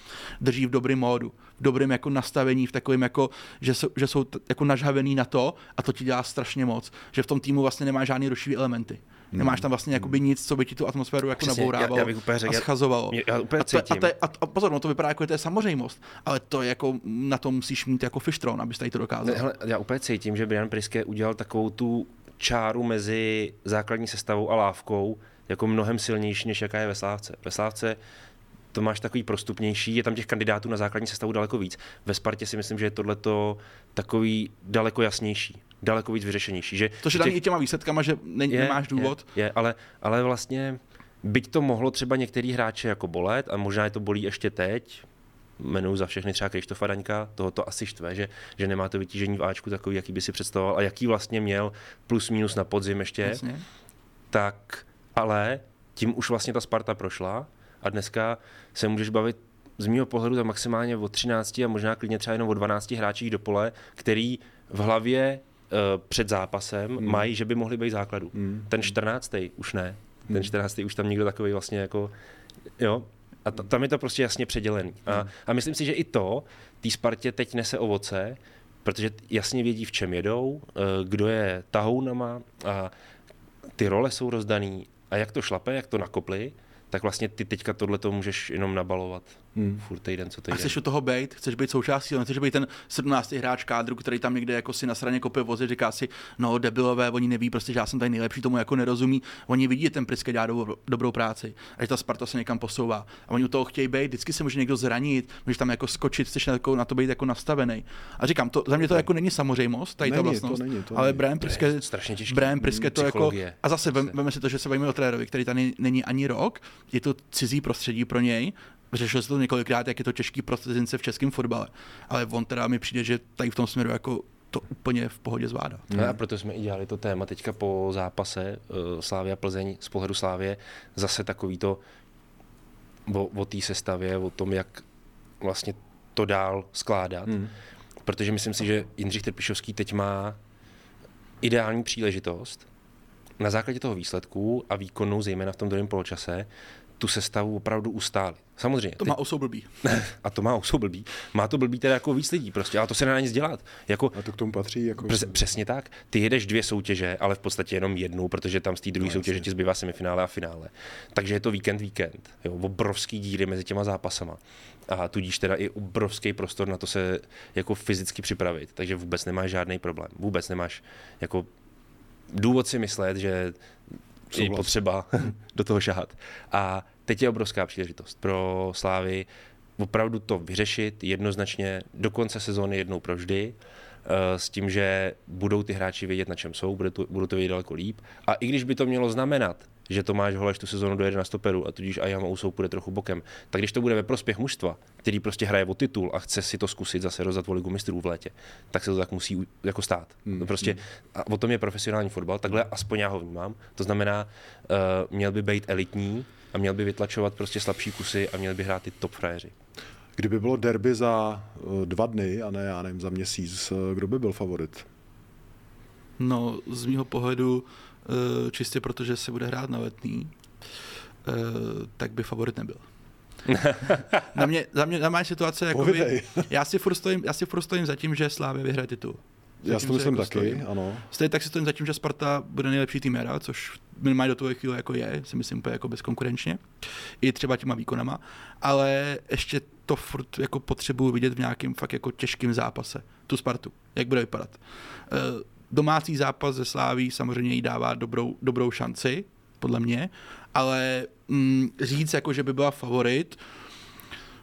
drží v dobrém módu, v dobrém jako nastavení, v takovém jako, že jsou, že jsou t- jako nažhavený na to a to ti dělá strašně moc, že v tom týmu vlastně nemá žádný rušivý elementy. Hmm. Nemáš tam vlastně jakoby nic, co by ti tu atmosféru jako Přesně, nabourávalo já, já bych úplně řekl, a schazovalo. Já, já úplně a, to, a, to, a, a, pozor, no to vypadá jako, že to je samozřejmost, ale to je jako, na to musíš mít jako fishtron, abys tady to dokázal. Ne, hele, já úplně cítím, že Brian Priske udělal takovou tu čáru mezi základní sestavou a lávkou, jako mnohem silnější, než jaká je ve Slávce. Ve Slávce to máš takový prostupnější, je tam těch kandidátů na základní sestavu daleko víc. Ve Spartě si myslím, že je tohleto takový daleko jasnější, daleko víc vyřešenější. Že to, že tam těch... i těma výsledkama, že ne, je, nemáš důvod. Je, je ale, ale vlastně byť to mohlo třeba některý hráče jako bolet, a možná je to bolí ještě teď, jmenuji za všechny třeba Krištofa Daňka, toho to asi štve, že, že nemá to vytížení v Ačku takový, jaký by si představoval a jaký vlastně měl plus minus na podzim ještě, Jasně. tak ale tím už vlastně ta Sparta prošla a dneska se můžeš bavit z mého pohledu tak maximálně o 13 a možná klidně třeba jenom o 12 hráčích do pole, který v hlavě uh, před zápasem mm. mají, že by mohli být základu. Mm. Ten 14. už ne. Ten 14. Hmm. už tam někdo takový vlastně jako, jo, a t- tam je to prostě jasně předělený. A, hmm. a myslím si, že i to té Spartě teď nese ovoce, protože jasně vědí, v čem jedou, eh, kdo je tahounama a ty role jsou rozdaný a jak to šlape, jak to nakopli, tak vlastně ty teďka tohle to můžeš jenom nabalovat hmm. furt týden, co týden. A chceš u toho být, chceš být součástí, ale chceš být ten 17. hráč kádru, který tam někde jako si na straně kope vozy, říká si, no debilové, oni neví prostě, že já jsem tady nejlepší, tomu jako nerozumí. Oni vidí, že ten Priske dělá dobrou, dobrou práci a že ta Sparta se někam posouvá. A oni u toho chtějí být, vždycky se může někdo zranit, můžeš tam jako skočit, chceš na to, na to být jako nastavený. A říkám, to, za mě to jako není samozřejmost, tady není, ta vlastnost, to není, to ale Brian Priske, strašně těžký. Brian Priske to jako, a zase veme si to, že se bavíme o trénerovi, který tady není ani rok, je to cizí prostředí pro něj, řešil se to několikrát, jak je to těžký pro cizince v českém fotbale. Ale on teda mi přijde, že tady v tom směru jako to úplně v pohodě zvládá. Hmm. A proto jsme i dělali to téma teďka po zápase uh, Slávia Plzeň z pohledu Slávě. Zase takový to o, o té sestavě, o tom, jak vlastně to dál skládat, hmm. protože myslím si, že Jindřich Trpišovský teď má ideální příležitost na základě toho výsledku a výkonu, zejména v tom druhém poločase, tu sestavu opravdu ustálit. Samozřejmě. To má osou blbý. a to má osou blbý. Má to blbý teda jako víc lidí prostě, ale to se nedá nic dělat. Jako, a to k tomu patří. Jako... Přes, přesně tak. Ty jedeš dvě soutěže, ale v podstatě jenom jednu, protože tam z té druhé no, soutěže ti zbývá semifinále a finále. Takže je to víkend, víkend. Jo, obrovský díry mezi těma zápasama. A tudíž teda i obrovský prostor na to se jako fyzicky připravit. Takže vůbec nemáš žádný problém. Vůbec nemáš jako důvod si myslet, že je potřeba do toho šahat. A teď je obrovská příležitost pro Slávy opravdu to vyřešit jednoznačně do konce sezóny jednou provždy, eh, s tím, že budou ty hráči vědět, na čem jsou, budou to, budou to vědět daleko líp. A i když by to mělo znamenat, že Tomáš Holeš tu sezónu dojede na stoperu a tudíž Ayam Ousou půjde trochu bokem, tak když to bude ve prospěch mužstva, který prostě hraje o titul a chce si to zkusit zase rozdat o ligu mistrů v létě, tak se to tak musí jako stát. Hmm. No prostě a o tom je profesionální fotbal, takhle aspoň já ho vnímám. To znamená, uh, měl by být elitní a měl by vytlačovat prostě slabší kusy a měl by hrát ty top frajeři. Kdyby bylo derby za uh, dva dny a ne, já nevím, za měsíc, uh, kdo by byl favorit? No, z mýho pohledu Eh, čistě protože se bude hrát na letný, eh, tak by favorit nebyl. na mě, za mě, na moje situace, jako by, já si furt stojím, já si furt stojím za tím, že Slávě vyhraje titul. Já si to myslím jako taky, stojím. ano. Stejně tak si stojím za tím, že Sparta bude nejlepší tým jara, což minimálně do toho chvíle jako je, si myslím úplně jako bezkonkurenčně, i třeba těma výkonama, ale ještě to furt jako potřebuju vidět v nějakém fakt jako těžkém zápase, tu Spartu, jak bude vypadat. Uh, domácí zápas ze Sláví samozřejmě jí dává dobrou, dobrou šanci, podle mě, ale mm, říct, jako, že by byla favorit,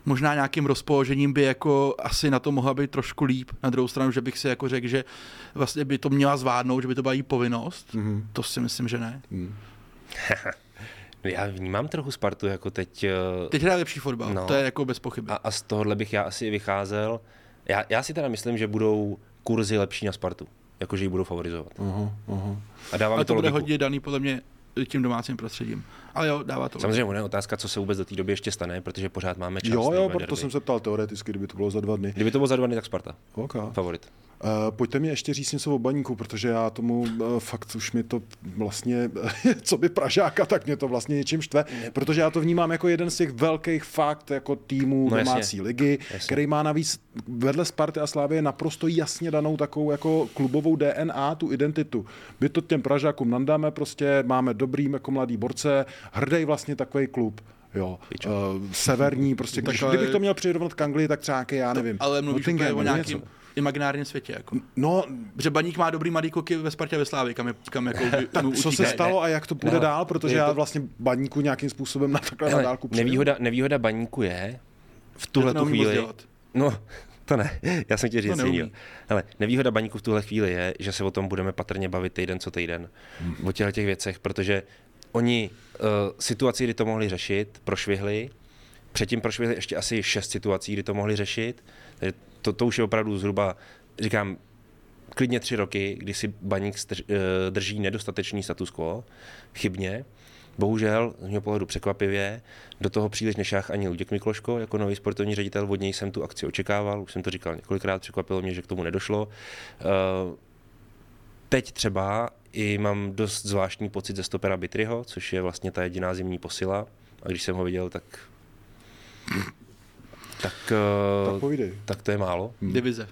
možná nějakým rozpoložením by jako asi na to mohla být trošku líp. Na druhou stranu, že bych si jako řekl, že vlastně by to měla zvládnout, že by to byla jí povinnost, mm-hmm. to si myslím, že ne. Mm. Já vnímám trochu Spartu jako teď... Uh... Teď hraje lepší fotbal, no. to je jako bez pochyby. A, a z tohohle bych já asi vycházel. Já, já si teda myslím, že budou kurzy lepší na Spartu jakože ji budou favorizovat. Uh-huh, uh-huh. A dává Ale to, to bude hodně daný podle mě tím domácím prostředím. Ale jo, dává to. Samozřejmě je otázka, co se vůbec do té doby ještě stane, protože pořád máme čas. Jo, jo, proto jsem se ptal teoreticky, kdyby to bylo za dva dny. Kdyby to bylo za dva dny, tak Sparta. Okay. Favorit. Uh, pojďte mi ještě říct něco o baníku, protože já tomu uh, fakt už mi to vlastně, co by Pražáka, tak mě to vlastně něčím štve, protože já to vnímám jako jeden z těch velkých fakt jako týmů no, domácí jasně. ligy, jasně. který má navíc vedle Sparty a Slávy naprosto jasně danou takovou jako klubovou DNA, tu identitu. My to těm Pražákům nandáme, prostě máme dobrý jako mladý borce, hrdý vlastně takový klub. Jo, uh, severní, prostě, když, ale... kdybych to měl přirovnat k Anglii, tak třeba já nevím. Ale mluvíš o nějakým, něco imaginárním světě. Jako. No, že Baník má dobrý mladý koky ve Spartě ve Slávě, kam, je, kam jako tak co se stalo a jak to půjde no, dál, protože já vlastně Baníku nějakým způsobem na takhle na dálku nevýhoda, nevýhoda Baníku je v tuhle tu chvíli, no, to ne, já jsem ti říct jiného. Ale nevýhoda baníku v tuhle chvíli je, že se o tom budeme patrně bavit týden co týden. Hmm. O těchto těch věcech, protože oni uh, situaci, kdy to mohli řešit, prošvihli. Předtím prošvihli ještě asi šest situací, kdy to mohli řešit. Takže to, to už je opravdu zhruba, říkám, klidně tři roky, kdy si baník eh, drží nedostatečný status quo, chybně. Bohužel, z mého pohledu překvapivě, do toho příliš nešách ani Luděk Mikloško, jako nový sportovní ředitel, od něj jsem tu akci očekával, už jsem to říkal několikrát, překvapilo mě, že k tomu nedošlo. Eh, teď třeba i mám dost zvláštní pocit ze stopera Bitryho, což je vlastně ta jediná zimní posila. A když jsem ho viděl, tak tak, tak, tak to je málo. Hmm. Divize.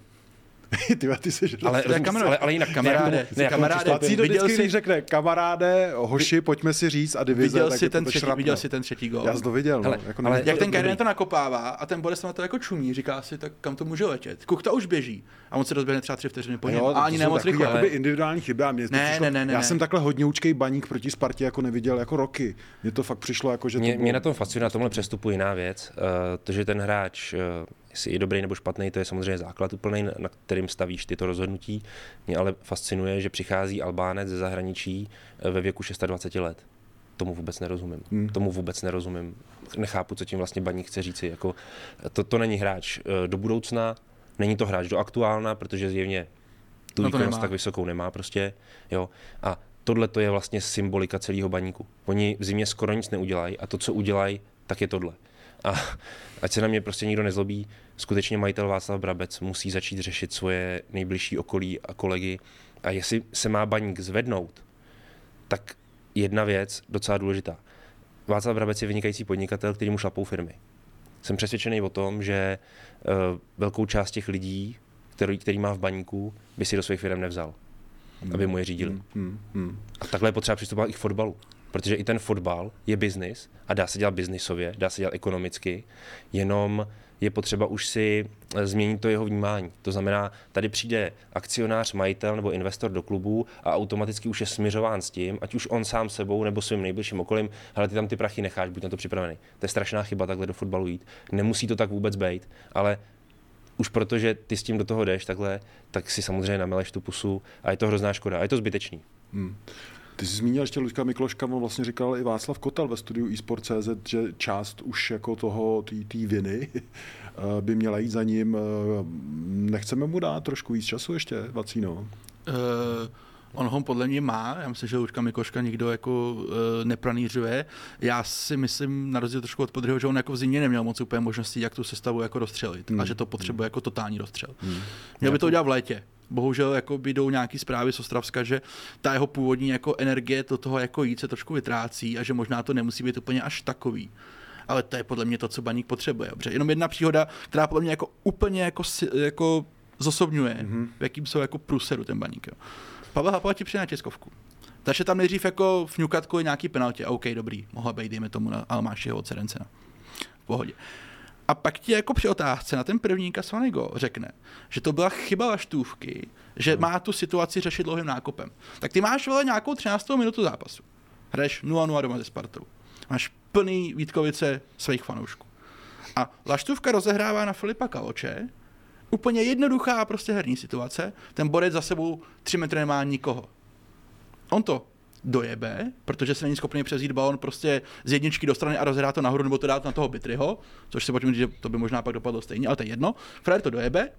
ty, ty jsi ale, ale, ale, ale jinak kamaráde, ne, kamaráde, Pací do vždycky, jsi... řekne kamaráde, hoši, pojďme si říct a divize. Viděl, si ten, třetí, viděl si ten třetí gol. Já jsem to viděl. Ale, no, jako ale, jak ten Kajden to nakopává a ten Boris na to jako čumí, říká si, tak kam to může letět. Kuchta už běží a on se rozběhne třeba tři vteřiny po něm a ani nemoc rychle. Jakoby individuální chyby a mě ne, ne, ne, ne, já jsem takhle hodňoučkej baník proti Spartě jako neviděl jako roky. Mně to fakt přišlo jako, že mě, mě na tom fascinuje na tomhle přestupu jiná věc, uh, to, že ten hráč uh, jestli je dobrý nebo špatný, to je samozřejmě základ úplný, na kterým stavíš tyto rozhodnutí. Mě ale fascinuje, že přichází Albánec ze zahraničí eh, ve věku 26 let. Tomu vůbec nerozumím. Hmm. Tomu vůbec nerozumím. Nechápu, co tím vlastně Baník chce říci. Jako, to, to není hráč eh, do budoucna, není to hráč do aktuálna, protože zjevně tu no výkonnost tak vysokou nemá prostě. Jo. A tohle to je vlastně symbolika celého baníku. Oni v zimě skoro nic neudělají a to, co udělají, tak je tohle. A ať se na mě prostě nikdo nezlobí, skutečně majitel Václav Brabec musí začít řešit svoje nejbližší okolí a kolegy. A jestli se má baník zvednout, tak jedna věc docela důležitá. Václav Brabec je vynikající podnikatel, který mu šlapou firmy. Jsem přesvědčený o tom, že uh, velkou část těch lidí, který, který má v baníku, by si do svých firm nevzal, hmm. aby mu je řídili. Hmm, hmm, hmm. A takhle je potřeba přistupovat i k fotbalu. Protože i ten fotbal je biznis a dá se dělat biznisově, dá se dělat ekonomicky, jenom je potřeba už si eh, změnit to jeho vnímání. To znamená, tady přijde akcionář, majitel nebo investor do klubu a automaticky už je směřován s tím, ať už on sám sebou nebo svým nejbližším okolím, ale ty tam ty prachy necháš, buď na to připravený. To je strašná chyba takhle do fotbalu jít. Nemusí to tak vůbec být, ale už protože ty s tím do toho jdeš takhle, tak si samozřejmě nameleš tu pusu a je to hrozná škoda a je to zbytečný. Hmm. Ty jsi zmínil ještě Luďka Mikloška, on vlastně říkal i Václav Kotel ve studiu eSport.cz, že část už jako toho, té viny eh, by měla jít za ním. Eh, nechceme mu dát trošku víc času ještě, Vacíno? Uh, on ho podle mě má, já myslím, že Luďka Mikoška nikdo jako uh, nepranířuje. Já si myslím, na rozdíl trošku od Podryho, že on jako v zimě neměl moc úplně možností, jak tu sestavu jako rozstřelit hmm. a že to potřebuje hmm. jako totální rozstřel. Hmm. Měl by to udělat v létě bohužel jako jdou nějaký zprávy z Ostravska, že ta jeho původní jako energie do toho jako jít se trošku vytrácí a že možná to nemusí být úplně až takový. Ale to je podle mě to, co baník potřebuje. Dobře, jenom jedna příhoda, která podle mě jako úplně jako, jako zosobňuje, mm-hmm. v jakým jsou jako průseru ten baník. Jo. Pavel Hapala ti přijde na tiskovku. Takže tam nejdřív jako kvůli nějaký penaltě. OK, dobrý, mohla být, dejme tomu, na Almášiho od Serencena. V pohodě. A pak ti jako při otázce na ten první kasovaný gol řekne, že to byla chyba laštůvky, že má tu situaci řešit dlouhým nákopem. Tak ty máš vole nějakou 13. minutu zápasu. Hraješ 0-0 doma ze Spartou. Máš plný Vítkovice svých fanoušků. A laštůvka rozehrává na Filipa Kaloče, úplně jednoduchá prostě herní situace, ten borec za sebou 3 metry nemá nikoho. On to dojebe, protože se není schopný přezít balon prostě z jedničky do strany a rozhrát to nahoru nebo to dát na toho Bitryho, což se pojďme že to by možná pak dopadlo stejně, ale to je jedno. Frér to dojebe,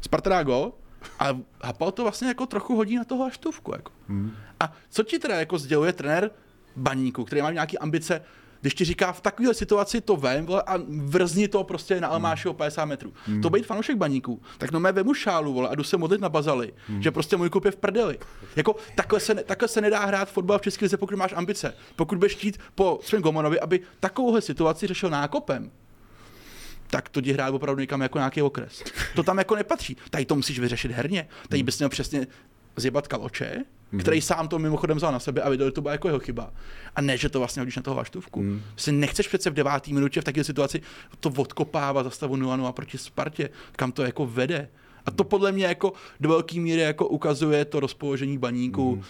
Sparta dá gol a Hapal to vlastně jako trochu hodí na toho aštůvku. Jako. Hmm. A co ti teda jako sděluje trenér baníku, který má nějaké ambice když ti říká v takové situaci to vem vole, a vrzni to prostě na Almáši o 50 metrů. Hmm. To být fanoušek baníků, tak no mé vemu šálu vole, a jdu se modlit na bazali, hmm. že prostě můj kup je v prdeli. Jako, takhle, se, takhle se nedá hrát fotbal v České lize, pokud máš ambice. Pokud budeš chtít po svém Gomanovi, aby takovouhle situaci řešil nákopem, tak to jdi hrát opravdu někam jako nějaký okres. To tam jako nepatří. Tady to musíš vyřešit herně. Tady hmm. bys měl přesně zjebat kaloče, mm-hmm. který sám to mimochodem vzal na sebe a viděl, že to byla jako jeho chyba. A ne, že to vlastně hodíš na toho vaštůvku. Mm. Si nechceš přece v devátý minutě v takové situaci to odkopávat za stavu 0 proti Spartě, kam to jako vede. A to podle mě jako do velké míry jako ukazuje to rozpoložení baníku, mm.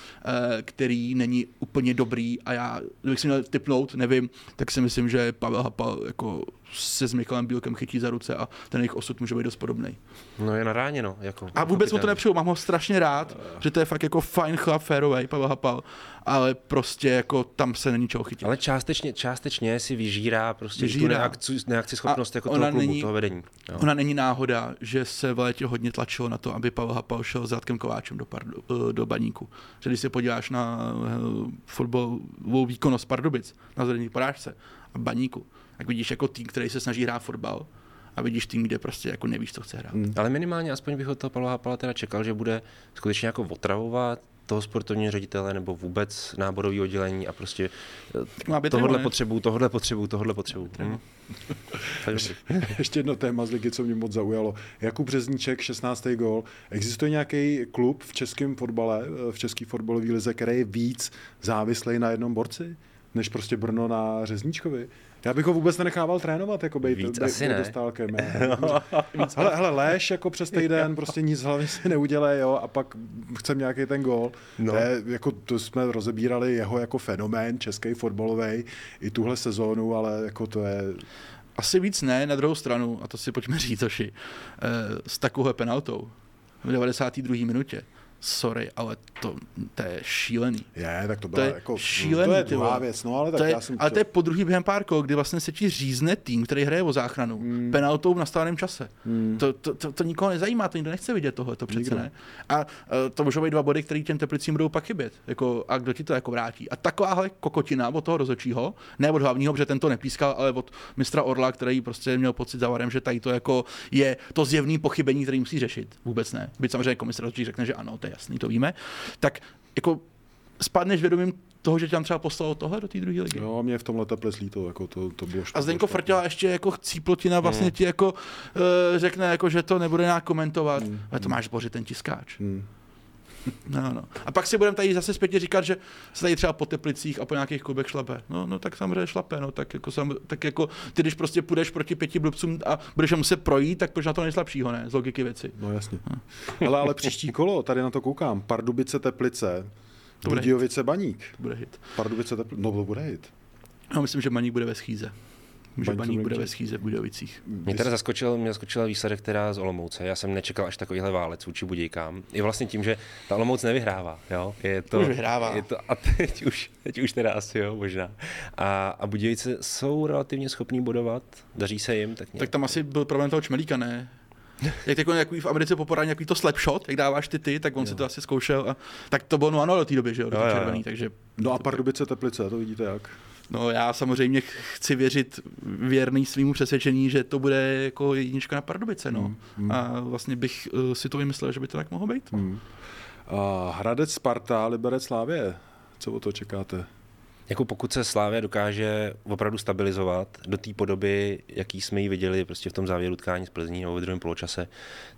který není úplně dobrý a já, kdybych si měl typnout, nevím, tak si myslím, že Pavel Hapal jako se s Michalem Bílkem chytí za ruce a ten jejich osud může být dost podobný. No je na ráně, no. Jako, a vůbec mu to nepřeju, mám ho strašně rád, uh. že to je fakt jako fajn chlap, férový, Pavel Hapal, ale prostě jako tam se není čeho chytit. Ale částečně, částečně si vyžírá prostě vyžírá. tu neakci, neakci schopnost jako toho klubu, není, toho vedení. Jo. Ona není náhoda, že se v létě hodně tlačilo na to, aby Pavel Hapal šel s Radkem Kováčem do, Pardu, eh, do baníku. Že když se podíváš na eh, fotbalovou výkonnost Pardubic na zelený porážce a baníku, tak vidíš jako tým, který se snaží hrát fotbal a vidíš tým, kde prostě jako nevíš, co chce hrát. Hmm. Ale minimálně aspoň bych od toho Pavla Hapala teda čekal, že bude skutečně jako otravovat toho sportovního ředitele nebo vůbec náborový oddělení a prostě eh, tohle potřebu, tohle potřebu, tohle potřebu. Hmm. ještě, ještě jedno téma z ligy, co mě moc zaujalo. Jakub Březníček, 16. gol. Existuje nějaký klub v českém fotbale, v české fotbalové lize, který je víc závislý na jednom borci, než prostě Brno na Řezníčkovi? Já bych ho vůbec nenechával trénovat, jako bejt, Víc bejt, asi ne. dostálkem. hele, hele, léš jako přes týden, prostě nic hlavně si neudělej, jo, a pak chcem nějaký ten gol. No. To, je, jako, to jsme rozebírali jeho jako fenomén český fotbalový i tuhle sezónu, ale jako to je... Asi víc ne, na druhou stranu, a to si pojďme říct, Oši, eh, s takovou penaltou v 92. minutě, sorry, ale to, to je šílený. Je, tak to To byla je jako, šílený, to je druhá věc, no ale tak to je, já jsem ale to je po druhý během párko, kdy vlastně se ti řízne tým, který hraje o záchranu, Hmm. penaltou v nastaveném čase. To, to, to, to, nikoho nezajímá, to nikdo nechce vidět tohle, to přece Nikdo. ne. A uh, to můžou být dva body, které těm teplicím budou pak chybět. Jako, a kdo ti to jako vrátí? A takováhle kokotina od toho rozhodčího, ne od hlavního, protože ten to nepískal, ale od mistra Orla, který prostě měl pocit za varem, že tady to jako je to zjevný pochybení, který musí řešit. Vůbec ne. Byť samozřejmě komise rozhodčí řekne, že ano, to je jasný, to víme. Tak jako spadneš vědomím toho, že tě tam třeba poslalo tohle do té druhé ligy. Jo, mě v tomhle teple slíto, jako to, to bylo A Zdenko. Frtěla ještě jako cíplotina vlastně ti jako uh, řekne, jako, že to nebude nějak komentovat, mm. ale to máš bořit ten tiskáč. Hmm. No, no. A pak si budeme tady zase zpětně říkat, že se tady třeba po Teplicích a po nějakých klubech šlape. No, no tak samozřejmě šlape, no, tak jako, sam, tak jako ty, když prostě půjdeš proti pěti blbcům a budeš je muset projít, tak proč na to nejslabšího, ne? Z logiky věci. No jasně. Ale, ale příští kolo, tady na to koukám, Pardubice Teplice, To bude Budějovice Baník. To bude hit. Pardubice Teplice, no to bude hit. No, myslím, že Baník bude ve schýze. Že Baník Baník bude ve schýze v Budějovicích. Mě teda zaskočil, mě zaskočil výsledek teda z Olomouce. Já jsem nečekal až takovýhle válec vůči Budějkám. I vlastně tím, že ta Olomouc nevyhrává. Jo? Je to, Už vyhrává. Je to, a teď už, teď už teda asi jo, možná. A, a Budějovice jsou relativně schopní bodovat, daří se jim. Tak, nějak. Tak tam asi byl problém toho čmelíka, ne? Jak jako nějaký v Americe poporání, nějaký to slap shot, jak dáváš ty ty, tak on jo. si to asi zkoušel. A, tak to bylo no ano do té doby, že jo, do Jo, jo, červený, takže No a Pardubice Teplice, to vidíte jak? No já samozřejmě chci věřit věrný svýmu přesvědčení, že to bude jako jednička na Pardubice, no. A vlastně bych uh, si to vymyslel, že by to tak mohlo být. Hmm. A Hradec Sparta, Liberec Slávě, co o to čekáte? Jako pokud se Slávia dokáže opravdu stabilizovat do té podoby, jaký jsme ji viděli prostě v tom závěru utkání z Plzní nebo ve druhém poločase,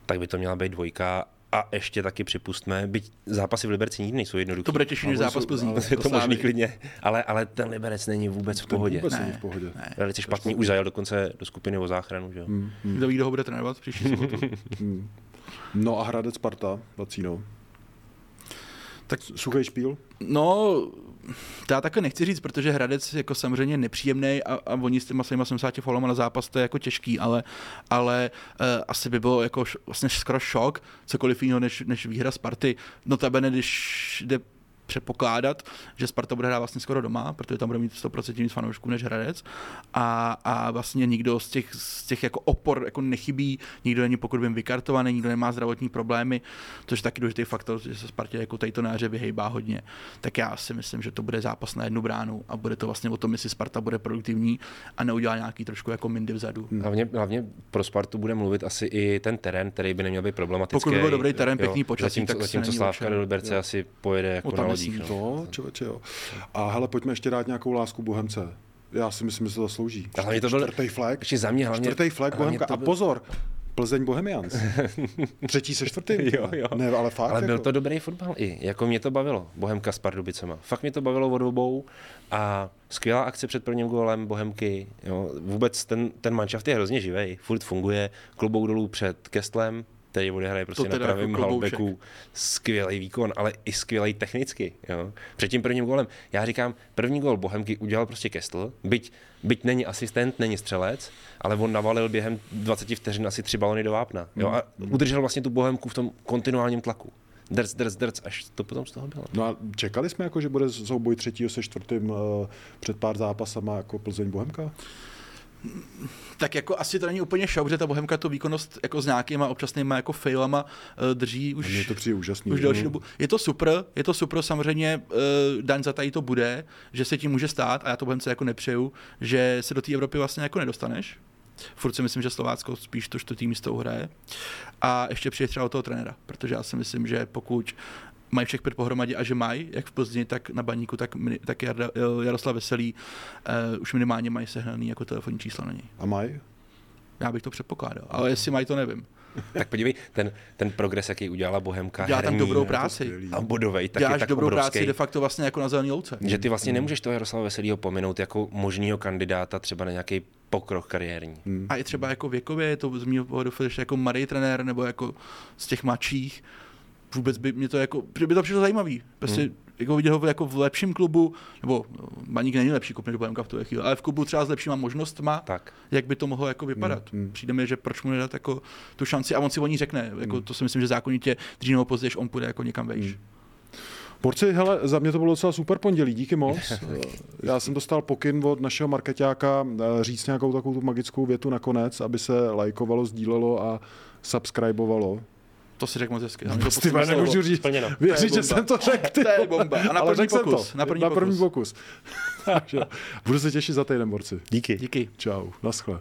tak by to měla být dvojka a ještě taky připustme, byť zápasy v Liberci nikdy nejsou jednoduché. To bude těžší než zápas Plzní. ale je to možný klidně, ale, ale ten Liberec není vůbec v pohodě. Vůbec Ne, není v pohodě. ne. Velice špatný, už zajel dokonce do skupiny o záchranu. Že? jo. Hmm. Kdo ví, kdo ho bude trénovat příští sobotu. Hmm. No a Hradec Sparta, Vacíno. Tak- Suchý špíl? No, to já takhle nechci říct, protože Hradec je jako samozřejmě nepříjemný a, a oni s těma svýma 70 faulama na zápas to je jako těžký, ale, ale uh, asi by bylo jako š, vlastně skoro šok, cokoliv jiného než, než výhra Sparty. Notabene, když jde předpokládat, že Sparta bude hrát vlastně skoro doma, protože tam bude mít 100% víc fanoušků než Hradec a, a vlastně nikdo z těch, z těch jako opor jako nechybí, nikdo není pokud vím vykartovaný, nikdo nemá zdravotní problémy, což je taky důležitý faktor, že se Spartě jako tady to na jaře vyhejbá hodně. Tak já si myslím, že to bude zápas na jednu bránu a bude to vlastně o tom, jestli Sparta bude produktivní a neudělá nějaký trošku jako mindy vzadu. Hlavně, hlavně pro Spartu bude mluvit asi i ten terén, který by neměl být problematický. Pokud by byl dobrý terén, pěkný počasí, zatímco, tak zatímco Slávka do Liberce asi pojede jako na lodích. No. To, člověče, jo. A hele, pojďme ještě dát nějakou lásku Bohemce. Já si myslím, že se to zaslouží. A hlavně to byl- Čtvrtý flag. ještě za mě hlavně- Čtvrtý flag Bohemka. to A byl- pozor, Plzeň Bohemians. Třetí se čtvrtým. Jo, jo. Ne, ale fakt. Ale byl jako. to dobrý fotbal i, jako mě to bavilo, Bohemka s Pardubicema. Fakt mě to bavilo od obou a skvělá akce před prvním gólem Bohemky. Jo. Vůbec ten, ten manšaft je hrozně živý, furt funguje, klobouk dolů před Kestlem, který odehraje prostě na teda pravém jako halbeku. Skvělý výkon, ale i skvělý technicky. Jo. Před tím prvním gólem. Já říkám, první gól Bohemky udělal prostě Kestl, byť, byť není asistent, není střelec, ale on navalil během 20 vteřin asi tři balony do vápna. Jo. A udržel vlastně tu Bohemku v tom kontinuálním tlaku. Drc, drc, drc, až to potom z toho bylo. No a čekali jsme, jako, že bude souboj třetího se čtvrtým uh, před pár zápasama jako Plzeň Bohemka? Tak jako asi to není úplně šok, že ta Bohemka tu výkonnost jako s nějakýma občasnýma jako failama uh, drží už. Mně to přijde úžasný. Už další dobu. Je to super, je to super, samozřejmě uh, daň za tady to bude, že se ti může stát, a já to Bohemce jako nepřeju, že se do té Evropy vlastně jako nedostaneš. Furt si myslím, že Slovácko spíš to čtvrtý místo uhraje. A ještě přijde třeba od toho trenéra, protože já si myslím, že pokud mají všech pět pohromadě a že mají, jak v Plzni, tak na baníku, tak, tak Jarda, Jaroslav Veselý uh, už minimálně mají sehnaný jako telefonní číslo na něj. A Maj? Já bych to předpokládal, ale jestli mají, to nevím. Tak podívej, ten, ten progres, jaký udělala Bohemka, Dělá tam dobrou je práci. a bodovej, tak je Děláš tak dobrou obrovský. práci de facto vlastně jako na zelený louce. Že ty vlastně nemůžeš toho Jaroslava Veselýho pominout jako možného kandidáta třeba na nějaký pokrok kariérní. Hmm. A i třeba jako věkově, je to z mého pohledu jako mladý trenér, nebo jako z těch mladších, vůbec by mě to jako, by to přišlo zajímavý. Prostě hmm. jako vidět ho jako v lepším klubu, nebo no, Baník není lepší klub než Bohemka v tu chvíli, ale v klubu třeba s lepšíma možnostma, Tak. jak by to mohlo jako vypadat. Hmm, hmm. Přijde mi, že proč mu nedat jako tu šanci a on si o ní řekne. Jako, To si myslím, že zákonitě dřív nebo později on půjde jako někam vejš. Porci, hele, za mě to bylo docela super pondělí, díky moc. Já jsem dostal pokyn od našeho marketáka eh, říct nějakou takovou tu magickou větu nakonec, aby se lajkovalo, sdílelo a subscribovalo. To si řekl moc hezky. To Ty slovo. nemůžu říct. Splněno. Věřit, že jsem to řekl. Ty To je bomba. A na Ale první pokus. to. Na první na první pokus. pokus. Budu se těšit za týden, borci. Díky. Díky. Čau, naschle.